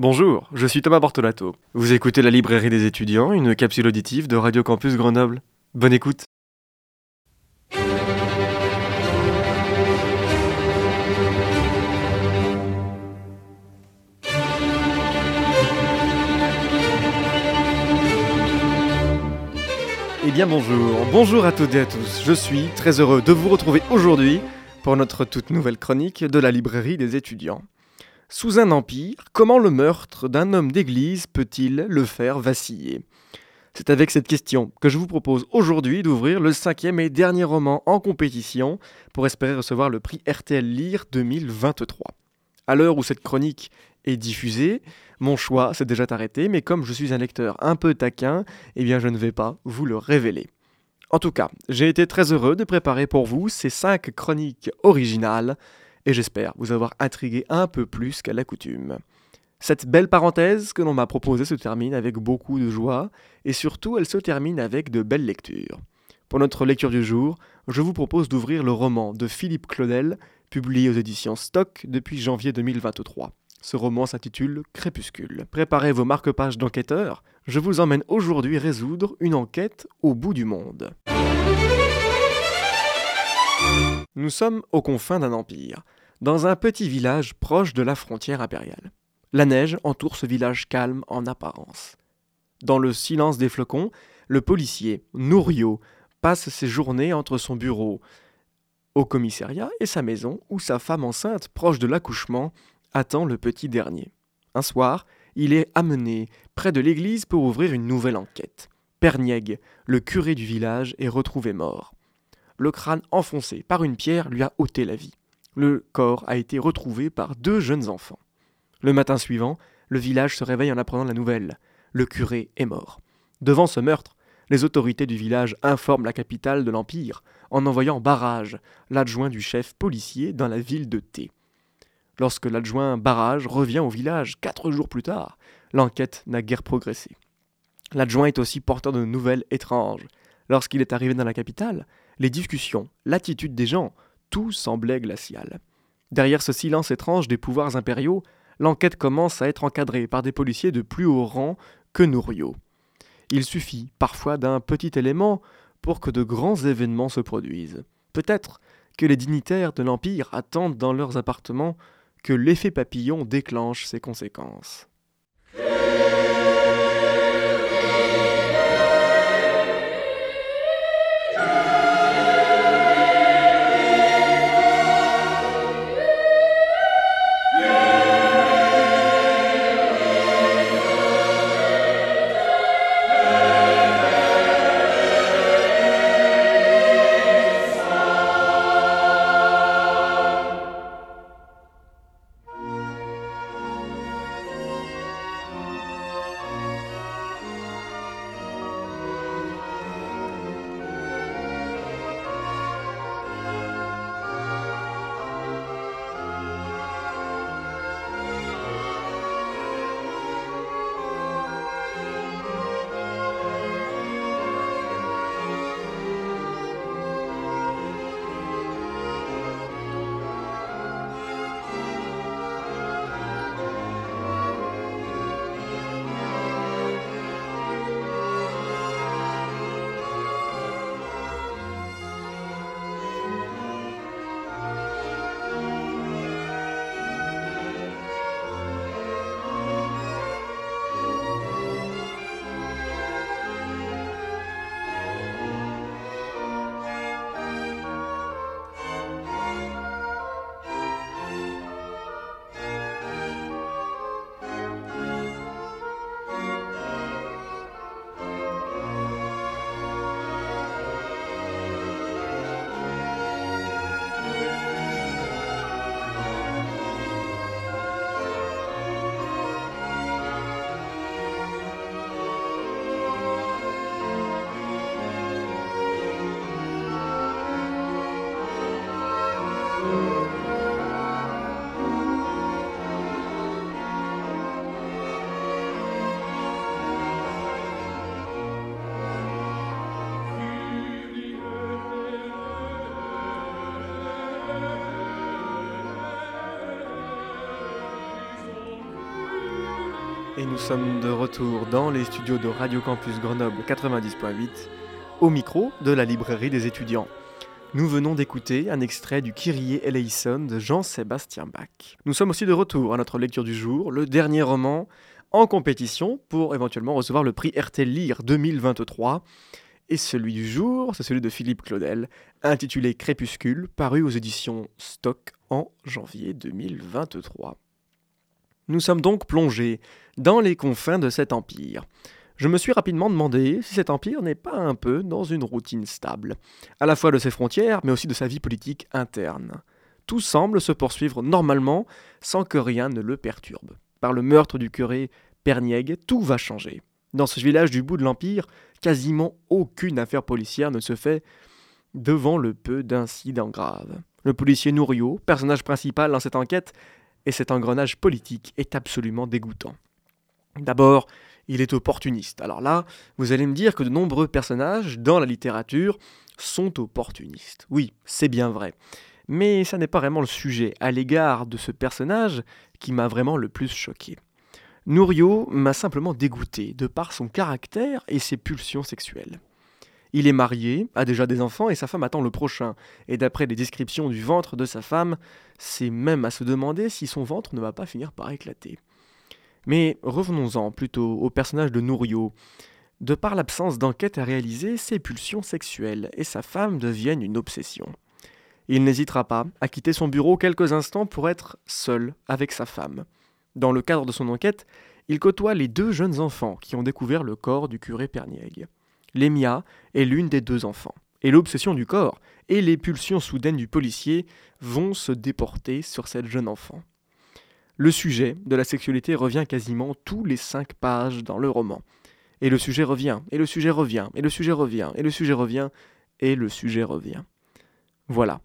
Bonjour, je suis Thomas Bortolato. Vous écoutez la librairie des étudiants, une capsule auditive de Radio Campus Grenoble. Bonne écoute. Eh bien bonjour, bonjour à toutes et à tous. Je suis très heureux de vous retrouver aujourd'hui pour notre toute nouvelle chronique de la librairie des étudiants. Sous un empire, comment le meurtre d'un homme d'église peut-il le faire vaciller? C'est avec cette question que je vous propose aujourd'hui d'ouvrir le cinquième et dernier roman en compétition pour espérer recevoir le prix RTL Lire 2023. À l'heure où cette chronique est diffusée, mon choix s'est déjà arrêté, mais comme je suis un lecteur un peu taquin, eh bien je ne vais pas vous le révéler. En tout cas, j'ai été très heureux de préparer pour vous ces cinq chroniques originales et j'espère vous avoir intrigué un peu plus qu'à l'accoutume. Cette belle parenthèse que l'on m'a proposée se termine avec beaucoup de joie, et surtout elle se termine avec de belles lectures. Pour notre lecture du jour, je vous propose d'ouvrir le roman de Philippe Claudel, publié aux éditions Stock depuis janvier 2023. Ce roman s'intitule Crépuscule. Préparez vos marque-pages d'enquêteurs, je vous emmène aujourd'hui résoudre une enquête au bout du monde. Nous sommes aux confins d'un empire dans un petit village proche de la frontière impériale. La neige entoure ce village calme en apparence. Dans le silence des flocons, le policier, Nourio, passe ses journées entre son bureau au commissariat et sa maison où sa femme enceinte, proche de l'accouchement, attend le petit dernier. Un soir, il est amené près de l'église pour ouvrir une nouvelle enquête. Pernieg, le curé du village, est retrouvé mort. Le crâne enfoncé par une pierre lui a ôté la vie le corps a été retrouvé par deux jeunes enfants. Le matin suivant, le village se réveille en apprenant la nouvelle. Le curé est mort. Devant ce meurtre, les autorités du village informent la capitale de l'Empire en envoyant Barrage, l'adjoint du chef policier, dans la ville de Thé. Lorsque l'adjoint Barrage revient au village quatre jours plus tard, l'enquête n'a guère progressé. L'adjoint est aussi porteur de nouvelles étranges. Lorsqu'il est arrivé dans la capitale, les discussions, l'attitude des gens tout semblait glacial. Derrière ce silence étrange des pouvoirs impériaux, l'enquête commence à être encadrée par des policiers de plus haut rang que Nouriot. Il suffit parfois d'un petit élément pour que de grands événements se produisent. Peut-être que les dignitaires de l'Empire attendent dans leurs appartements que l'effet papillon déclenche ses conséquences. Et nous sommes de retour dans les studios de Radio Campus Grenoble 90.8 au micro de la librairie des étudiants. Nous venons d'écouter un extrait du Kyrie eleison de Jean-Sébastien Bach. Nous sommes aussi de retour à notre lecture du jour, le dernier roman en compétition pour éventuellement recevoir le prix RT Lire 2023. Et celui du jour, c'est celui de Philippe Claudel, intitulé Crépuscule, paru aux éditions Stock en janvier 2023. Nous sommes donc plongés dans les confins de cet empire. Je me suis rapidement demandé si cet empire n'est pas un peu dans une routine stable, à la fois de ses frontières, mais aussi de sa vie politique interne. Tout semble se poursuivre normalement sans que rien ne le perturbe. Par le meurtre du curé Pernieg, tout va changer. Dans ce village du bout de l'Empire, quasiment aucune affaire policière ne se fait devant le peu d'incidents graves. Le policier Nouriot, personnage principal dans cette enquête, et cet engrenage politique est absolument dégoûtant. D'abord, il est opportuniste. Alors là, vous allez me dire que de nombreux personnages dans la littérature sont opportunistes. Oui, c'est bien vrai. Mais ça n'est pas vraiment le sujet à l'égard de ce personnage qui m'a vraiment le plus choqué. Nouriot m'a simplement dégoûté de par son caractère et ses pulsions sexuelles. Il est marié, a déjà des enfants et sa femme attend le prochain. Et d'après les descriptions du ventre de sa femme, c'est même à se demander si son ventre ne va pas finir par éclater. Mais revenons-en plutôt au personnage de Nouriot. De par l'absence d'enquête à réaliser, ses pulsions sexuelles et sa femme deviennent une obsession. Il n'hésitera pas à quitter son bureau quelques instants pour être seul avec sa femme. Dans le cadre de son enquête, il côtoie les deux jeunes enfants qui ont découvert le corps du curé Perniègue. Lémia est l'une des deux enfants. Et l'obsession du corps et les pulsions soudaines du policier vont se déporter sur cette jeune enfant. Le sujet de la sexualité revient quasiment tous les cinq pages dans le roman. Et le sujet revient, et le sujet revient, et le sujet revient, et le sujet revient, et le sujet revient. Voilà.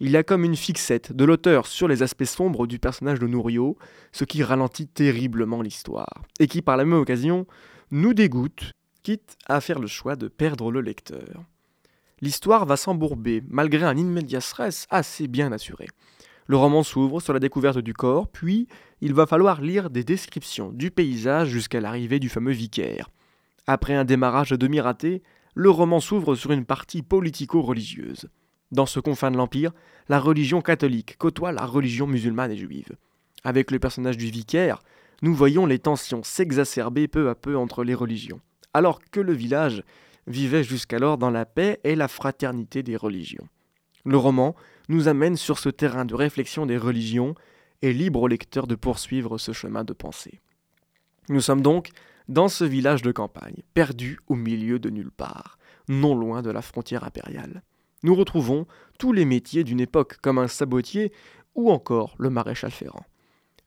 Il y a comme une fixette de l'auteur sur les aspects sombres du personnage de Nouriot, ce qui ralentit terriblement l'histoire, et qui par la même occasion nous dégoûte à faire le choix de perdre le lecteur. L'histoire va s'embourber malgré un immédiat stress assez bien assuré. Le roman s'ouvre sur la découverte du corps, puis il va falloir lire des descriptions du paysage jusqu'à l'arrivée du fameux vicaire. Après un démarrage demi-raté, le roman s'ouvre sur une partie politico-religieuse. Dans ce confin de l'Empire, la religion catholique côtoie la religion musulmane et juive. Avec le personnage du vicaire, nous voyons les tensions s'exacerber peu à peu entre les religions alors que le village vivait jusqu'alors dans la paix et la fraternité des religions. Le roman nous amène sur ce terrain de réflexion des religions et libre au lecteur de poursuivre ce chemin de pensée. Nous sommes donc dans ce village de campagne, perdu au milieu de nulle part, non loin de la frontière impériale. Nous retrouvons tous les métiers d'une époque comme un sabotier ou encore le maréchal ferrant.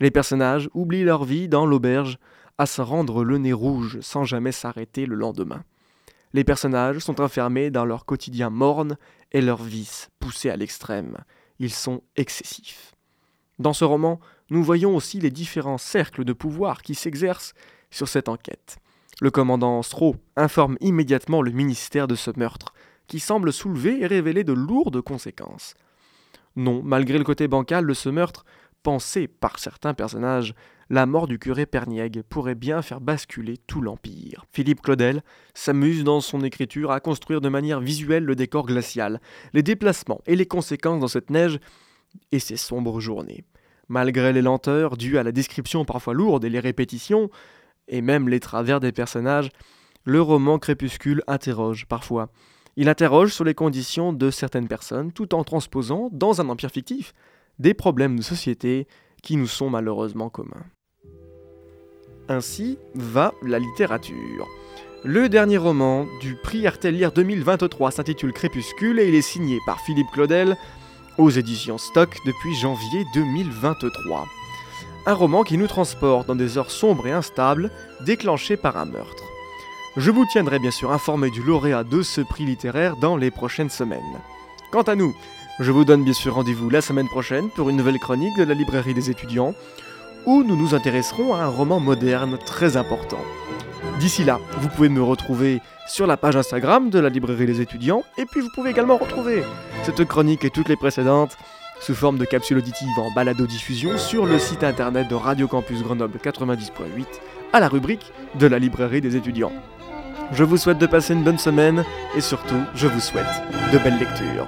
Les personnages oublient leur vie dans l'auberge à se rendre le nez rouge sans jamais s'arrêter le lendemain. Les personnages sont enfermés dans leur quotidien morne et leurs vices poussés à l'extrême. Ils sont excessifs. Dans ce roman, nous voyons aussi les différents cercles de pouvoir qui s'exercent sur cette enquête. Le commandant Stro informe immédiatement le ministère de ce meurtre, qui semble soulever et révéler de lourdes conséquences. Non, malgré le côté bancal de ce meurtre, pensé par certains personnages, la mort du curé Perniègue pourrait bien faire basculer tout l'Empire. Philippe Claudel s'amuse dans son écriture à construire de manière visuelle le décor glacial, les déplacements et les conséquences dans cette neige et ces sombres journées. Malgré les lenteurs dues à la description parfois lourde et les répétitions, et même les travers des personnages, le roman Crépuscule interroge parfois. Il interroge sur les conditions de certaines personnes tout en transposant, dans un empire fictif, des problèmes de société qui nous sont malheureusement communs. Ainsi va la littérature. Le dernier roman du prix Artellière 2023 s'intitule Crépuscule et il est signé par Philippe Claudel aux éditions Stock depuis janvier 2023. Un roman qui nous transporte dans des heures sombres et instables déclenchées par un meurtre. Je vous tiendrai bien sûr informé du lauréat de ce prix littéraire dans les prochaines semaines. Quant à nous, je vous donne bien sûr rendez-vous la semaine prochaine pour une nouvelle chronique de la librairie des étudiants, où nous nous intéresserons à un roman moderne très important. D'ici là, vous pouvez me retrouver sur la page Instagram de la librairie des étudiants, et puis vous pouvez également retrouver cette chronique et toutes les précédentes sous forme de capsule auditive en balado-diffusion sur le site internet de Radio Campus Grenoble 90.8 à la rubrique de la librairie des étudiants. Je vous souhaite de passer une bonne semaine et surtout, je vous souhaite de belles lectures.